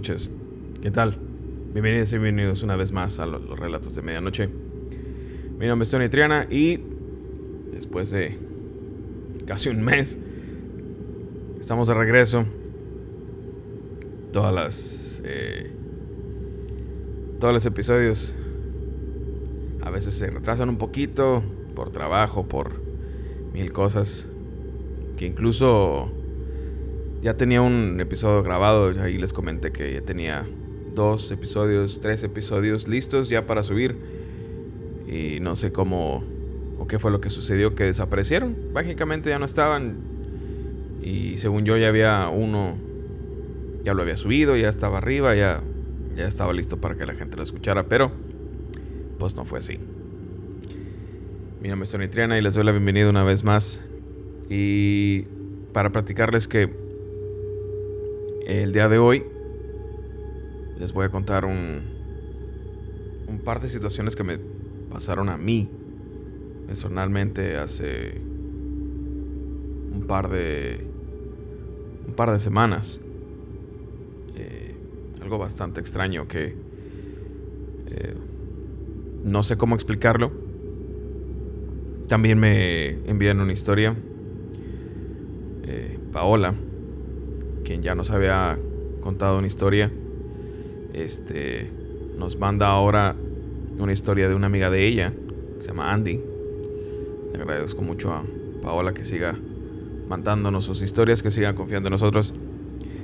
noches. ¿Qué tal? Bienvenidos y bienvenidos una vez más a los, relatos de medianoche. Mi nombre es Tony Triana y después de casi un mes estamos de regreso. Todas las eh, todos los episodios a veces se retrasan un poquito por trabajo, por mil cosas que incluso ya tenía un episodio grabado, ahí les comenté que ya tenía dos episodios, tres episodios listos ya para subir. Y no sé cómo o qué fue lo que sucedió, que desaparecieron. Mágicamente ya no estaban. Y según yo ya había uno, ya lo había subido, ya estaba arriba, ya, ya estaba listo para que la gente lo escuchara, pero pues no fue así. Mi nombre es Tony Triana y les doy la bienvenida una vez más. Y para platicarles que el día de hoy les voy a contar un, un par de situaciones que me pasaron a mí personalmente hace un par de un par de semanas. Eh, algo bastante extraño que eh, no sé cómo explicarlo. También me envían una historia. Eh, Paola quien ya nos había contado una historia, este, nos manda ahora una historia de una amiga de ella, que se llama Andy. Le agradezco mucho a Paola que siga mandándonos sus historias, que siga confiando en nosotros.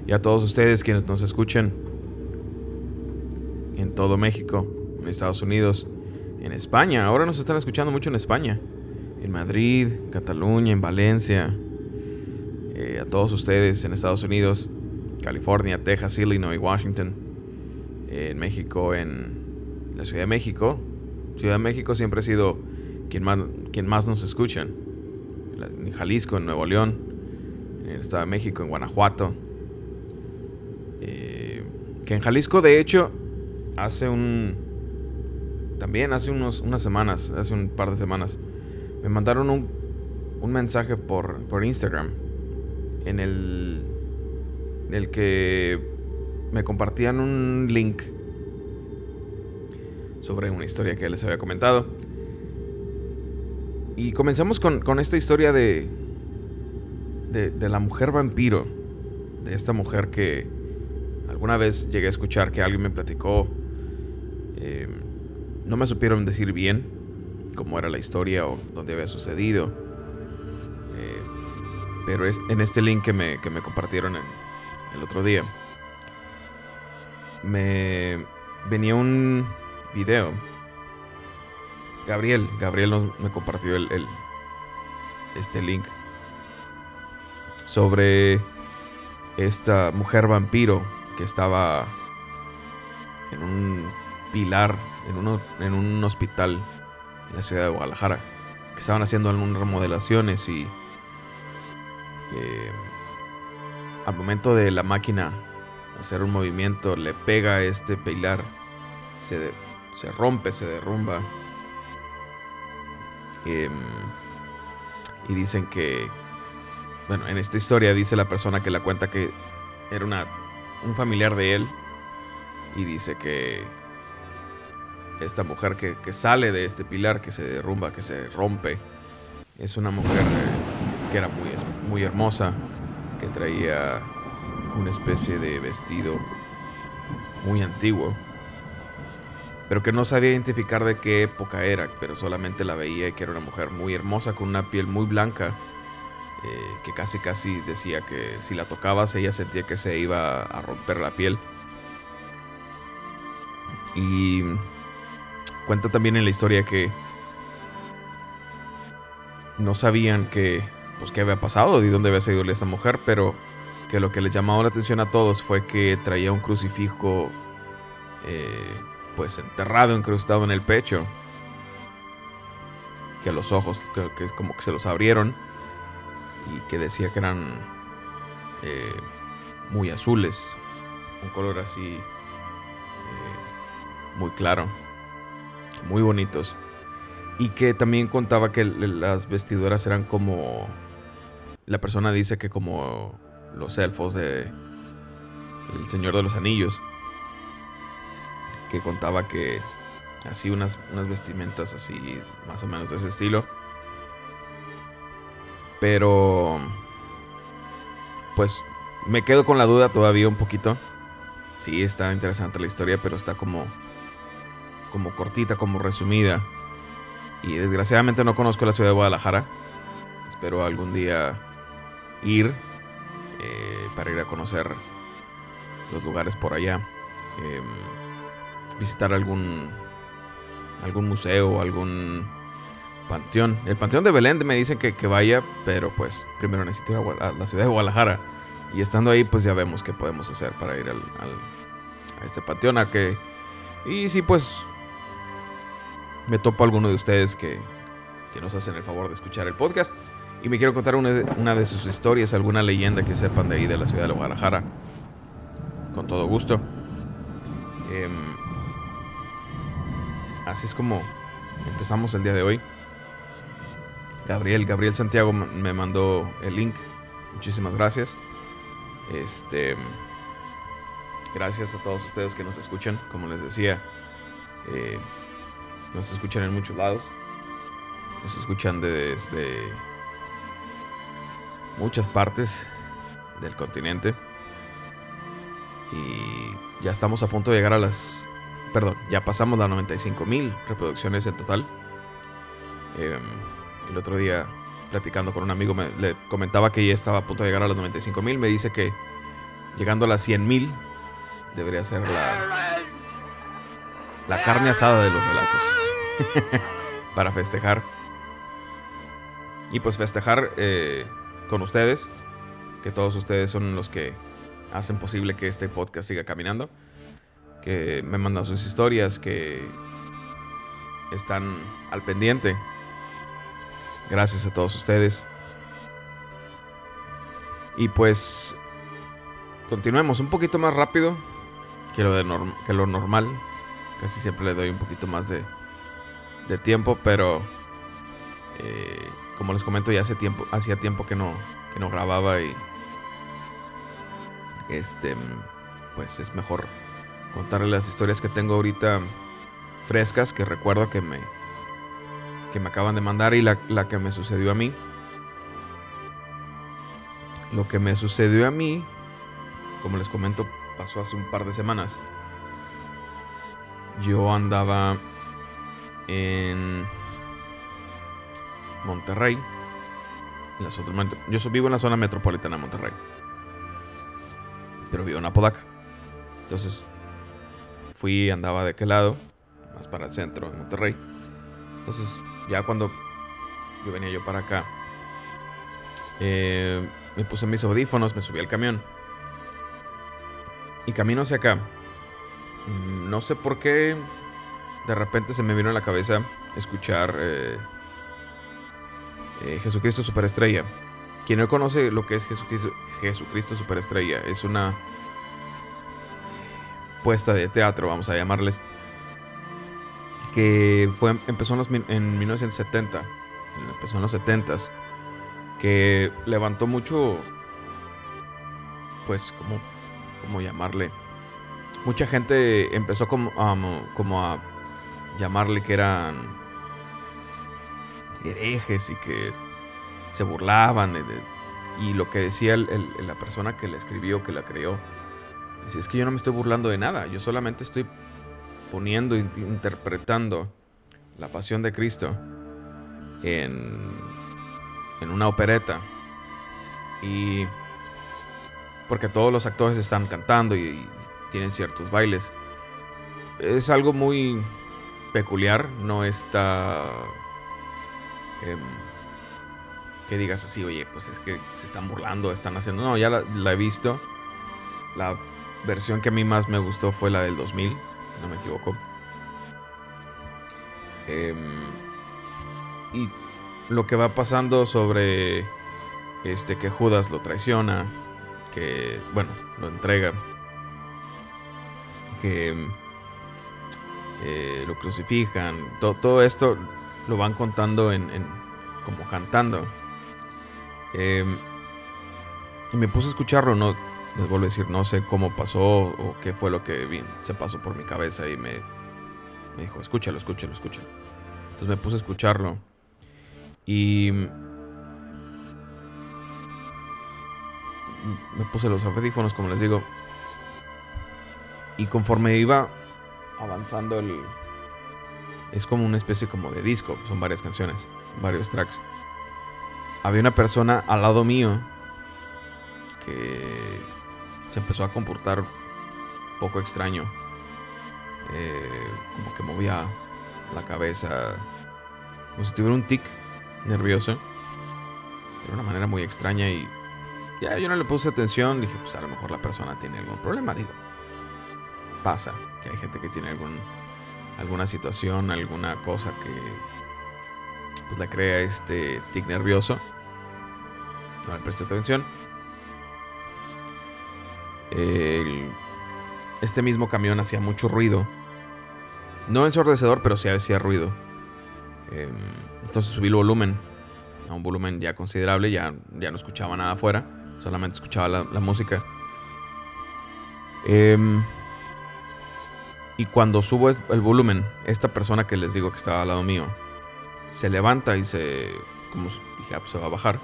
Y a todos ustedes quienes nos escuchen en todo México, en Estados Unidos, en España. Ahora nos están escuchando mucho en España. En Madrid, Cataluña, en Valencia, eh, a todos ustedes en Estados Unidos, California, Texas, Illinois, Washington, en México, en la Ciudad de México. Ciudad de México siempre ha sido quien más, quien más nos escuchan. En Jalisco, en Nuevo León, en el Estado de México, en Guanajuato. Eh, que en Jalisco, de hecho, hace un. También hace unos, unas semanas, hace un par de semanas, me mandaron un, un mensaje por, por Instagram en el, el que me compartían un link sobre una historia que les había comentado. Y comenzamos con, con esta historia de, de, la mujer vampiro. De esta mujer que alguna vez llegué a escuchar que alguien me platicó. Eh, no me supieron decir bien cómo era la historia o dónde había sucedido. Pero en este link que me, que me compartieron el otro día, me venía un video. Gabriel, Gabriel nos, me compartió el, el, este link sobre esta mujer vampiro que estaba en un pilar, en, uno, en un hospital en la ciudad de Guadalajara, que estaban haciendo algunas remodelaciones y al momento de la máquina hacer un movimiento le pega este pilar, se, se rompe, se derrumba. Em, y dicen que, bueno, en esta historia dice la persona que la cuenta que era una, un familiar de él y dice que esta mujer que, que, sale de este pilar, que se derrumba, que se rompe, es una mujer era muy, muy hermosa, que traía una especie de vestido muy antiguo, pero que no sabía identificar de qué época era, pero solamente la veía y que era una mujer muy hermosa con una piel muy blanca, eh, que casi casi decía que si la tocabas ella sentía que se iba a romper la piel. Y cuenta también en la historia que no sabían que pues qué había pasado y dónde había salido esta mujer, pero que lo que les llamaba la atención a todos fue que traía un crucifijo eh, pues enterrado, incrustado en el pecho. Que los ojos que, que, como que se los abrieron y que decía que eran eh, muy azules, un color así eh, muy claro, muy bonitos. Y que también contaba que las vestiduras eran como la persona dice que como los elfos de El Señor de los Anillos, que contaba que así unas, unas vestimentas así más o menos de ese estilo. Pero pues me quedo con la duda todavía un poquito. Sí, está interesante la historia, pero está como como cortita, como resumida. Y desgraciadamente no conozco la ciudad de Guadalajara. Espero algún día ir eh, para ir a conocer los lugares por allá. Em, visitar algún algún museo algún panteón. El panteón de Belén me dicen que, vaya, pero pues primero necesito ir a, la ciudad de Guadalajara. Y estando ahí, pues ya vemos qué podemos hacer para ir al, a este panteón. A que, y sí, pues me topo a alguno de ustedes que, que nos hacen el favor de escuchar el podcast. Y me quiero contar una, de sus historias, alguna leyenda que sepan de ahí de la ciudad de Guadalajara. Con todo gusto. Em, así es como empezamos el día de hoy. Gabriel, Gabriel Santiago me mandó el link. Muchísimas gracias. Este. Gracias a todos ustedes que nos escuchan. Como les decía, eh, nos escuchan en muchos lados. Nos escuchan desde muchas partes del continente. Y ya estamos a punto de llegar a las. Perdón, ya pasamos las 95 mil reproducciones en total. Eh, el otro día, platicando con un amigo, me, le comentaba que ya estaba a punto de llegar a los 95 mil. Me dice que llegando a las 100 mil debería ser la, la carne asada de los relatos. Para festejar. Y pues festejar eh, con ustedes. Que todos ustedes son los que hacen posible que este podcast siga caminando. Que me mandan sus historias. Que están al pendiente Gracias a todos ustedes. Y pues continuemos un poquito más rápido que lo, de que lo normal. Casi siempre le doy un poquito más de, de tiempo, pero eh, como les comento ya hace tiempo, hacía tiempo que no, que no grababa y este pues es mejor contarles las historias que tengo ahorita frescas que recuerdo que me que me acaban de mandar y la, que me sucedió a mí. Lo que me sucedió a mí, como les comento, pasó hace un par de semanas. Yo andaba en Monterrey. yo vivo en la zona metropolitana de Monterrey. Pero vivo en Apodaca. Entonces fui, andaba de qué lado, más para el centro de Monterrey. Entonces ya cuando yo venía yo para acá, eh, me puse mis audífonos, me subí al camión. Y camino hacia acá. Mm, no sé por qué de repente se me vino a la cabeza escuchar eh, eh, Jesucristo Superestrella. Quien no conoce lo que es Jesucristo, Jesucristo Superestrella, es una puesta de teatro, vamos a llamarles que fue, empezó en, en 1970, empezó en los 70 que levantó mucho, pues, como, como llamarle? Mucha gente empezó como, como a llamarle que eran herejes y que se burlaban. y lo que decía la persona que la escribió, que la creó, es que yo no me estoy burlando de nada, yo solamente estoy poniendo, interpretando la pasión de Cristo en, en una opereta. Y porque todos los actores están cantando y, tienen ciertos bailes. Es algo muy peculiar, no está... Em, que digas así, oye, pues es que se están burlando, están haciendo... No, ya la, he visto. La versión que a mí más me gustó fue la del 2000 no me equivoco. Em, y lo que va pasando sobre este que Judas lo traiciona, que bueno, lo entrega, que eh, lo crucifican, todo esto lo van contando en, como cantando. Em, y me puse a escucharlo, no, Les vuelvo a decir, no sé cómo pasó o qué fue lo que se pasó por mi cabeza y me, me dijo, escúchalo, escúchalo, escúchalo. Entonces me puse a escucharlo. Y me puse los audífonos, como les digo. Y conforme iba avanzando el... Es como una especie como de disco, son varias canciones, varios tracks. Había una persona al lado mío que se empezó a comportar poco extraño. Eh, como que movía la cabeza, como si tuviera un tic nervioso. De una manera muy extraña y ya yo no le puse atención. Dije, pues a lo mejor la persona tiene algún problema. Digo, pasa que hay gente que tiene algún, alguna situación, alguna cosa que pues le crea este tic nervioso. No le presté atención. este mismo camión hacía mucho ruido. No ensordecedor, pero sí hacía ruido. Em, entonces subí el volumen a un volumen ya considerable, ya, ya no escuchaba nada afuera, solamente escuchaba la, música. Em, y cuando subo el volumen, esta persona que les digo que estaba al lado mío, se levanta y se, como dije, pues se va a bajar.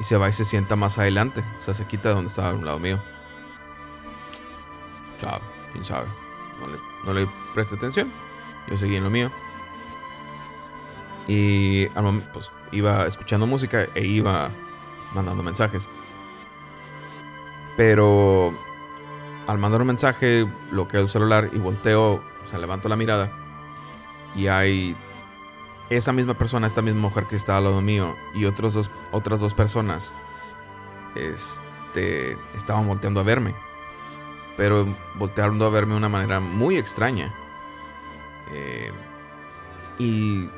Y se va y se sienta más adelante, o sea, se quita de donde estaba a un lado mío. Chao, quién sabe. No le, no le atención. Yo seguí en lo mío. Y al momento, pues iba escuchando música e iba mandando mensajes. Pero al mandar un mensaje, bloqueo el celular y volteo, o sea, levanto la mirada. Y hay esa misma persona, esta misma mujer que está al lado mío y otros dos, otras dos personas este, estaban volteando a verme. Pero volteando a verme de una manera muy extraña. Eh, y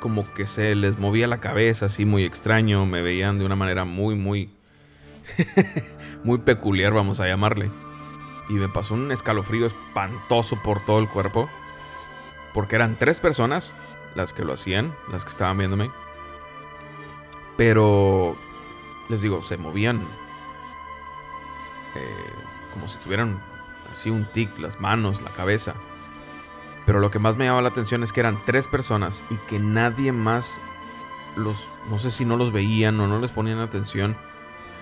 como que se les movía la cabeza así muy extraño, me veían de una manera muy, muy, muy peculiar, vamos a llamarle. Y me pasó un escalofrío espantoso por todo el cuerpo, porque eran tres personas las que lo hacían, las que estaban viéndome. Pero, les digo, se movían eh, como si tuvieran así un tic, las manos, la cabeza. Pero lo que más me llamaba la atención es que eran tres personas y que nadie más los, no sé si no los veían o no les ponían atención,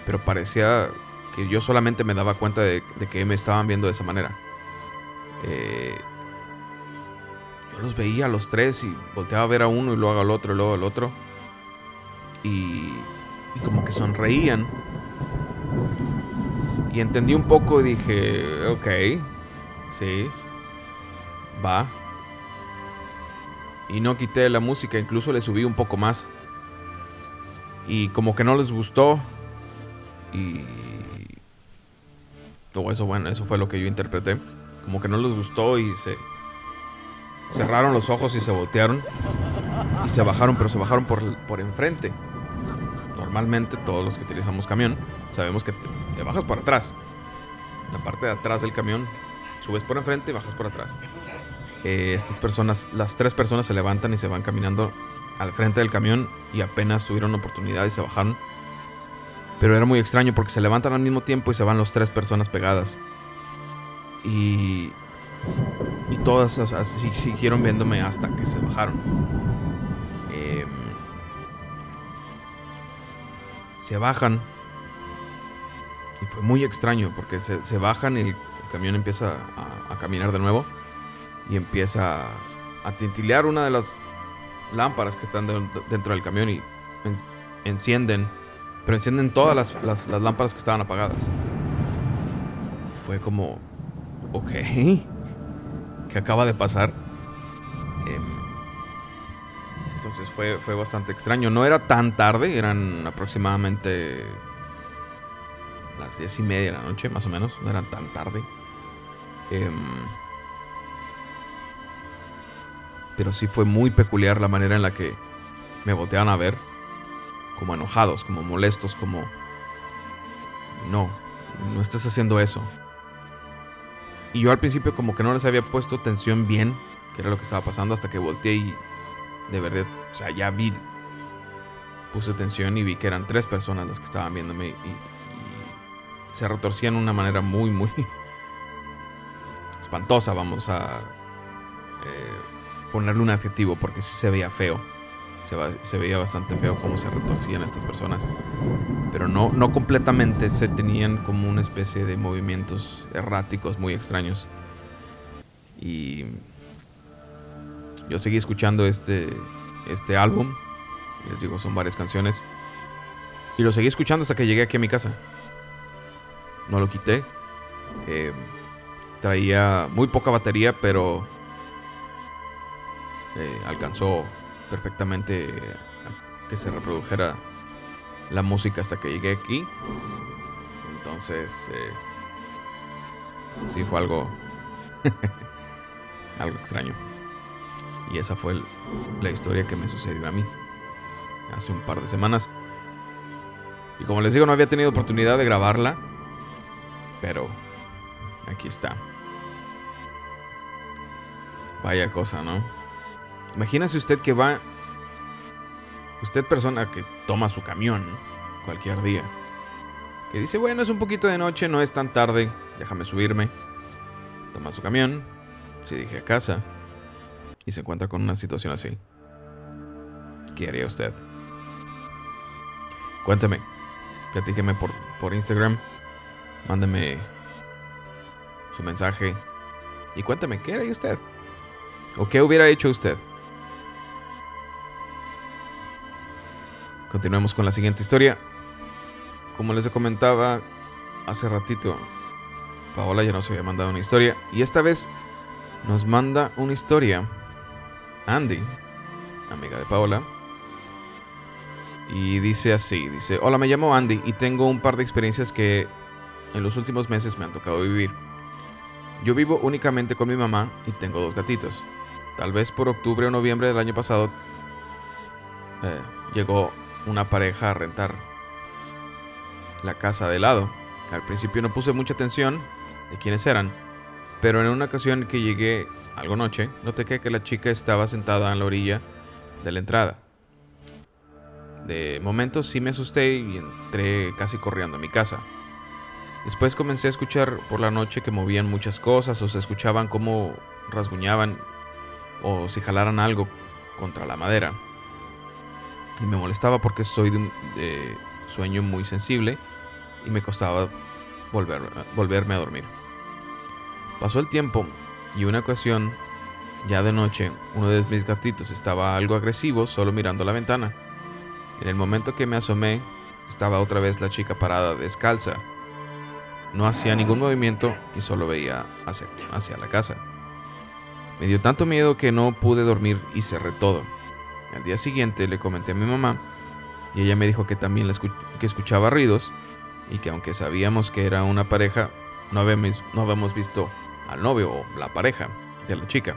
pero parecía que yo solamente me daba cuenta de, que me estaban viendo de esa manera. Eh, yo los veía a los tres y volteaba a ver a uno y luego al otro y luego al otro. Y, y como que sonreían. Y entendí un poco y dije, ok, sí, Va. Y no quité la música, incluso le subí un poco más. Y como que no les gustó. Y... eso, bueno, eso fue lo que yo interpreté. Como que no les gustó y se... Cerraron los ojos y se voltearon. Y se bajaron, pero se bajaron por, por enfrente. Normalmente todos los que utilizamos camión sabemos que te, bajas por atrás. la parte de atrás del camión subes por enfrente y bajas por atrás. Eh, estas personas, las tres personas se levantan y se van caminando al frente del camión y apenas tuvieron oportunidad y se bajaron. Pero era muy extraño porque se levantan al mismo tiempo y se van las tres personas pegadas. Y, y todas siguieron viéndome hasta que se bajaron. Em, se bajan. Y fue muy extraño porque se, bajan y el, camión empieza a caminar de nuevo y empieza a tintilear una de las lámparas que están dentro del camión y encienden, pero encienden todas las, lámparas que estaban apagadas. Y fue como, ok, ¿qué acaba de pasar? Em, entonces fue, fue bastante extraño. No era tan tarde, eran aproximadamente las diez y media de la noche, más o menos. No eran tan tarde. Em, pero sí fue muy peculiar la manera en la que me volteaban a ver, como enojados, como molestos, como... No, no estás haciendo eso. Y yo al principio como que no les había puesto atención bien, que era lo que estaba pasando, hasta que volteé y de verdad, o sea, ya vi, puse atención y vi que eran tres personas las que estaban viéndome y, se retorcían de una manera muy, muy espantosa, vamos a eh, ponerle un adjetivo, porque sí se veía feo. Se, veía bastante feo cómo se retorcían estas personas. Pero no, no completamente, se tenían como una especie de movimientos erráticos muy extraños. Y yo seguí escuchando este, este álbum. Les digo, son varias canciones. Y lo seguí escuchando hasta que llegué aquí a mi casa. No lo quité. Eh, traía muy poca batería, pero eh, alcanzó perfectamente que se reprodujera la música hasta que llegué aquí. Entonces, eh, sí fue algo, algo extraño. Y esa fue la historia que me sucedió a mí hace un par de semanas. Y como les digo, no había tenido oportunidad de grabarla, pero aquí está. Vaya cosa, ¿no? Imagínese usted que va. Usted, persona que toma su camión cualquier día. Que dice, bueno, es un poquito de noche, no es tan tarde, déjame subirme. Toma su camión, se dirige a casa y se encuentra con una situación así. ¿Qué haría usted? Cuénteme, platíqueme por, por Instagram, mándeme su mensaje y cuénteme, ¿qué haría usted? ¿O qué hubiera hecho usted? Continuemos con la siguiente historia. Como les comentaba hace ratito, Paola ya nos había mandado una historia. Y esta vez nos manda una historia Andy, amiga de Paola. Y dice así, dice, hola, me llamo Andy y tengo un par de experiencias que en los últimos meses me han tocado vivir. Yo vivo únicamente con mi mamá y tengo dos gatitos. Tal vez por octubre o noviembre del año pasado eh, llegó una pareja a rentar la casa de lado. Al principio no puse mucha atención de quiénes eran, pero en una ocasión que llegué algo noche, noté que la chica estaba sentada en la orilla de la entrada. De momento sí me asusté y entré casi corriendo a mi casa. Después comencé a escuchar por la noche que movían muchas cosas o se escuchaban como rasguñaban o si jalaran algo contra la madera y me molestaba porque soy de, un, sueño muy sensible y me costaba volver, volverme a dormir. Pasó el tiempo y una ocasión, ya de noche, uno de mis gatitos estaba algo agresivo solo mirando la ventana. En el momento que me asomé, estaba otra vez la chica parada descalza. No hacía ningún movimiento y solo veía hacia, hacia la casa. Me dio tanto miedo que no pude dormir y cerré todo. Al día siguiente le comenté a mi mamá y ella me dijo que también que escuchaba ruidos y que aunque sabíamos que era una pareja, no habíamos, no habíamos visto al novio o la pareja de la chica.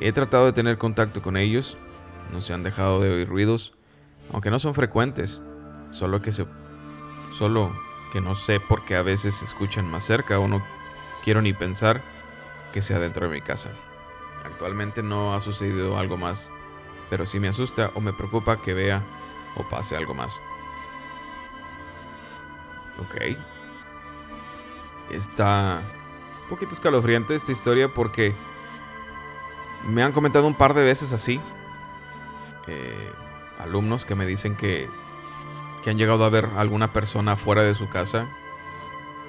He tratado de tener contacto con ellos, no se han dejado de oír ruidos, aunque no son frecuentes, solo que se solo que no sé por qué a veces se escuchan más cerca o no quiero ni pensar que sea dentro de mi casa. Actualmente no ha sucedido algo más, pero sí me asusta o me preocupa que vea o pase algo más. Ok. Está un poquito escalofriante esta historia porque me han comentado un par de veces así. Eh, alumnos que me dicen que, que han llegado a ver alguna persona fuera de su casa.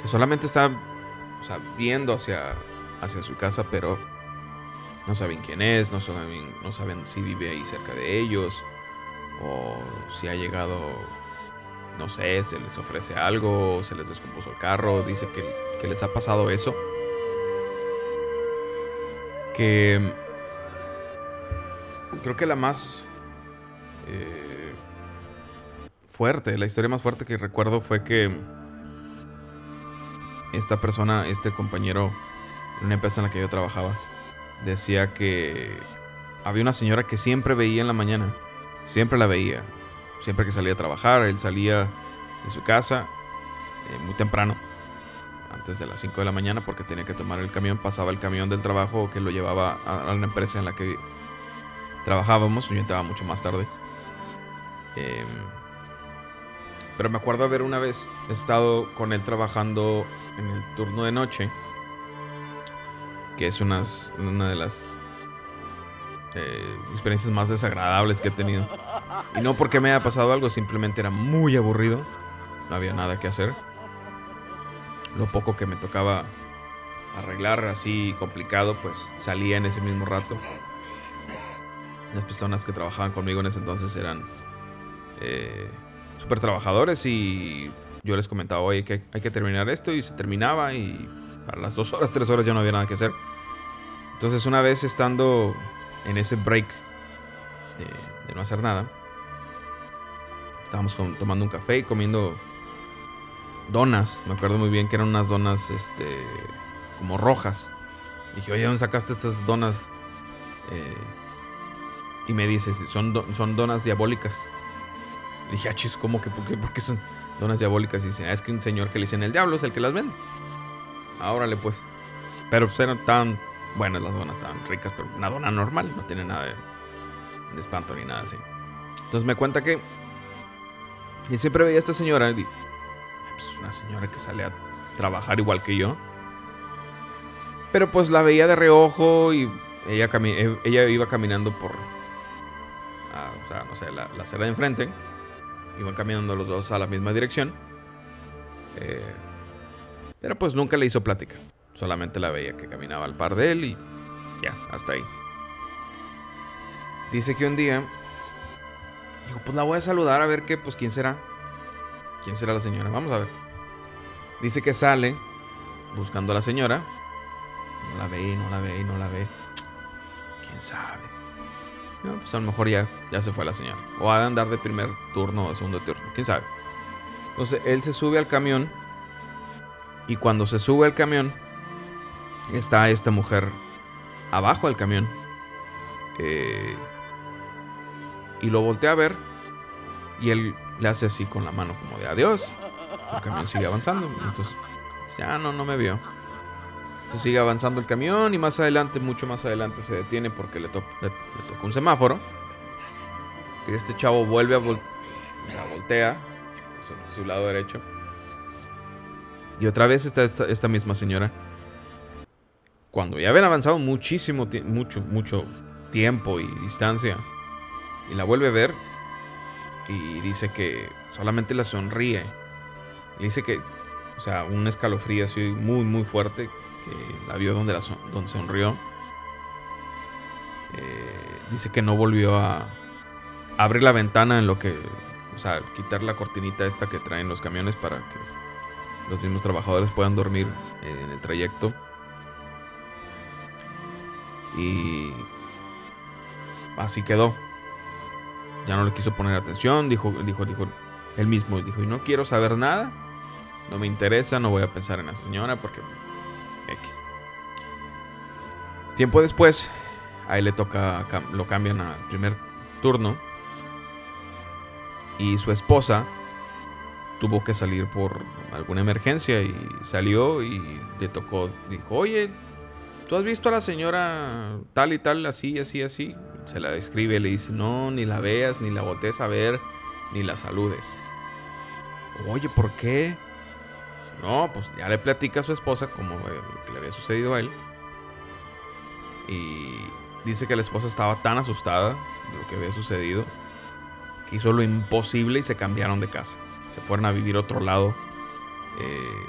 Que solamente está viendo hacia, hacia su casa, pero no saben quién es, no saben, no saben si vive ahí cerca de ellos o si ha llegado, no sé, se les ofrece algo, se les descompuso el carro, dice que, les ha pasado eso. Que creo que la más eh, fuerte, la historia más fuerte que recuerdo fue que esta persona, este compañero, en una empresa en la que yo trabajaba, decía que había una señora que siempre veía en la mañana, siempre la veía, siempre que salía a trabajar, él salía de su casa eh, muy temprano, antes de las 5 de la mañana, porque tenía que tomar el camión, pasaba el camión del trabajo que lo llevaba a, la empresa en la que trabajábamos, yo entraba mucho más tarde. Em, Pero me acuerdo haber una vez estado con él trabajando en el turno de noche. Que es una de las eh, experiencias más desagradables que he tenido. Y no porque me haya pasado algo, simplemente era muy aburrido. No había nada que hacer. Lo poco que me tocaba arreglar así complicado, pues salía en ese mismo rato. Las personas que trabajaban conmigo en ese entonces eran eh, súper trabajadores y yo les comentaba, oye, que hay que terminar esto y se terminaba y para las dos horas, tres horas ya no había nada que hacer. Entonces una vez estando en ese break de, no hacer nada, estábamos tomando un café y comiendo donas. Me acuerdo muy bien que eran unas donas este, como rojas. dije, oye, ¿dónde sacaste estas donas? Eh, y me dice, son, son donas diabólicas. Le dije, ah, chis, ¿cómo que? ¿Por qué, son donas diabólicas? Y dice, ah, es que un señor que le dicen el diablo es el que las vende. Ahora le pues. Pero pues eran tan buenas las donas, estaban ricas, pero una dona normal, no tiene nada de, espanto ni nada así. Entonces me cuenta que. Y siempre veía a esta señora, y, pues una señora que sale a trabajar igual que yo. Pero pues la veía de reojo y ella, eh, ella iba caminando por. Ah, o sea, no sé, la, la acera de enfrente. Iban caminando los dos a la misma dirección. Eh, pero pues nunca le hizo plática. Solamente la veía que caminaba al par de él y ya, hasta ahí. Dice que un día dijo, pues la voy a saludar a ver qué, pues quién será. ¿Quién será la señora? Vamos a ver. Dice que sale buscando a la señora. No la ve, no la ve, no la ve. ¿Quién sabe? pues a lo mejor ya, ya se fue la señora. O ha de andar de primer turno o segundo turno. ¿Quién sabe? Entonces él se sube al camión. Y cuando se sube al camión, está esta mujer abajo del camión. Eh, y lo voltea a ver. Y él le hace así con la mano como de adiós. El camión sigue avanzando. Entonces, ya no, no me vio. Se sigue avanzando el camión y más adelante, mucho más adelante, se detiene porque le, toca un semáforo. Y este chavo vuelve a o sea, voltea su, lado derecho. Y otra vez está esta, misma señora. Cuando ya habían avanzado muchísimo, mucho, mucho tiempo y distancia. Y la vuelve a ver. Y dice que solamente la sonríe. Dice que, o sea, un escalofrío así muy, muy fuerte la vio donde, la donde sonrió. Eh, dice que no volvió a abrir la ventana en lo que, o sea, quitar la cortinita esta que traen los camiones para que los mismos trabajadores puedan dormir en el trayecto. Y así quedó. Ya no le quiso poner atención, dijo, dijo, dijo, él mismo dijo, y no quiero saber nada, no me interesa, no voy a pensar en la señora porque X. Tiempo después, a él le toca, lo cambian al primer turno. Y su esposa tuvo que salir por alguna emergencia y salió y le tocó, dijo, oye, ¿tú has visto a la señora tal y tal, así, así, así? Se la describe, le dice, no, ni la veas, ni la voltees a ver, ni la saludes. Oye, ¿por qué? No, pues ya le platica a su esposa como lo que le había sucedido a él. Y dice que la esposa estaba tan asustada de lo que había sucedido que hizo lo imposible y se cambiaron de casa. Se fueron a vivir a otro lado. Eh,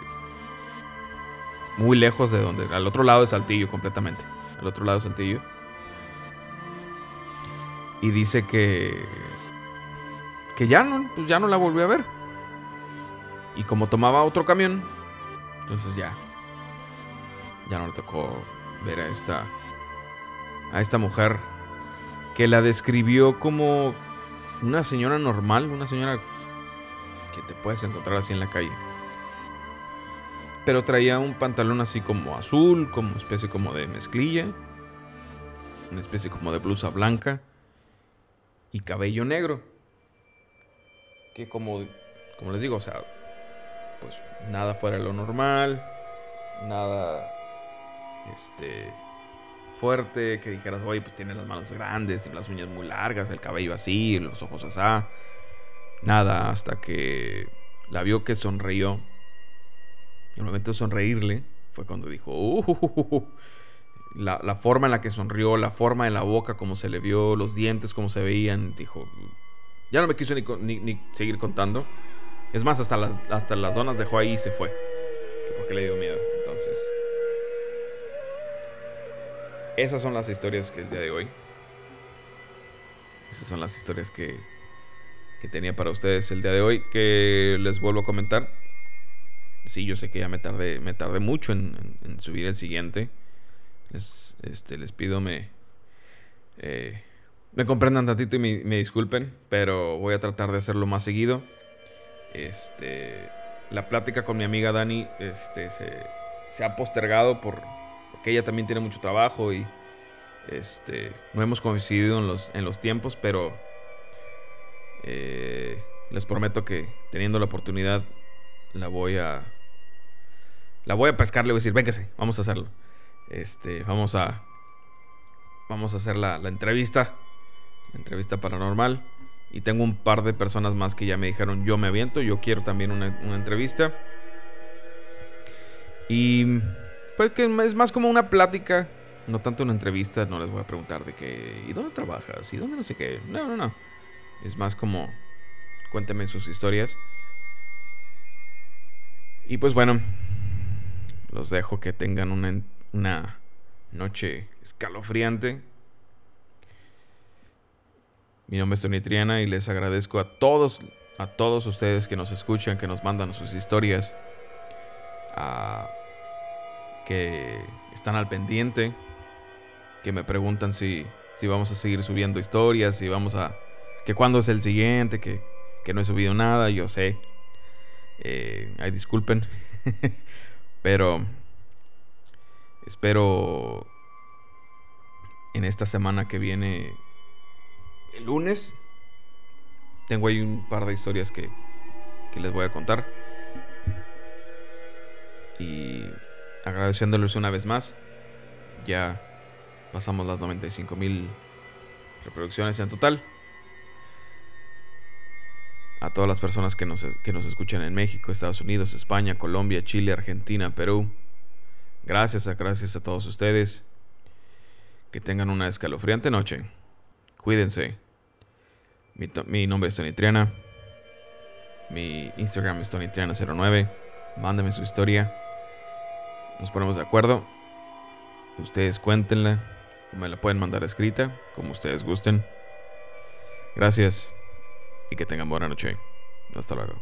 muy lejos de donde. Al otro lado de Saltillo, completamente. Al otro lado de Saltillo. Y dice que. Que ya no, pues ya no la volvió a ver. Y como tomaba otro camión, entonces ya. Ya no le tocó ver a esta. A esta mujer. Que la describió como una señora normal, una señora que te puedes encontrar así en la calle. Pero traía un pantalón así como azul, como especie como de mezclilla. Una especie como de blusa blanca. Y cabello negro. Que como, como les digo, o sea, pues nada fuera de lo normal, nada este fuerte, que dijeras, oye, pues tiene las manos grandes, las uñas muy largas, el cabello así, los ojos así. Nada hasta que la vio que sonrió. El momento de sonreírle fue cuando dijo, uh, la, forma en la que sonrió, la forma en la boca, como se le vio, los dientes, como se veían, dijo, ya no me quiso ni, seguir contando. Es más, hasta las, hasta las donas dejó ahí y se fue. Porque le dio miedo. Entonces, esas son las historias que el día de hoy. Esas son las historias que, que tenía para ustedes el día de hoy. Que les vuelvo a comentar. Sí, yo sé que ya me tardé, me tardé mucho en, subir el siguiente. Les, este, les pido me, eh, me comprendan tantito y me, disculpen, pero voy a tratar de hacerlo más seguido. Este, la plática con mi amiga Dani este, se, ha postergado por, porque ella también tiene mucho trabajo y este, no hemos coincidido en los, en los tiempos, pero eh, les prometo que teniendo la oportunidad la voy a la voy a pescar, le voy a decir, véngase, vamos a hacerlo. Este, vamos a vamos a hacer la, entrevista, la entrevista paranormal. Y tengo un par de personas más que ya me dijeron, yo me aviento, yo quiero también una, una entrevista. Y pues que es más como una plática, no tanto una entrevista, no les voy a preguntar de qué, ¿y dónde trabajas? ¿Y dónde no sé qué? No, no, no. Es más como, cuénteme sus historias. Y pues bueno, los dejo que tengan una, una noche escalofriante. Mi nombre es Tony Triana y les agradezco a todos, a todos ustedes que nos escuchan, que nos mandan sus historias, que están al pendiente, que me preguntan si, si vamos a seguir subiendo historias, si vamos a... que cuándo es el siguiente, que, que no he subido nada, yo sé. Eh, disculpen. Pero espero en esta semana que viene el lunes tengo ahí un par de historias que, que les voy a contar. Y agradeciéndoles una vez más. Ya pasamos las 95 mil reproducciones en total. A todas las personas que nos, que nos escuchan en México, Estados Unidos, España, Colombia, Chile, Argentina, Perú. Gracias a, gracias a todos ustedes. Que tengan una escalofriante noche. Cuídense. Mi, nombre es Tony Triana. Mi Instagram es TonyTriana09. Mándame su historia. Nos ponemos de acuerdo. Ustedes cuéntenla. Me la pueden mandar escrita, como ustedes gusten. Gracias y que tengan buena noche. Hasta luego.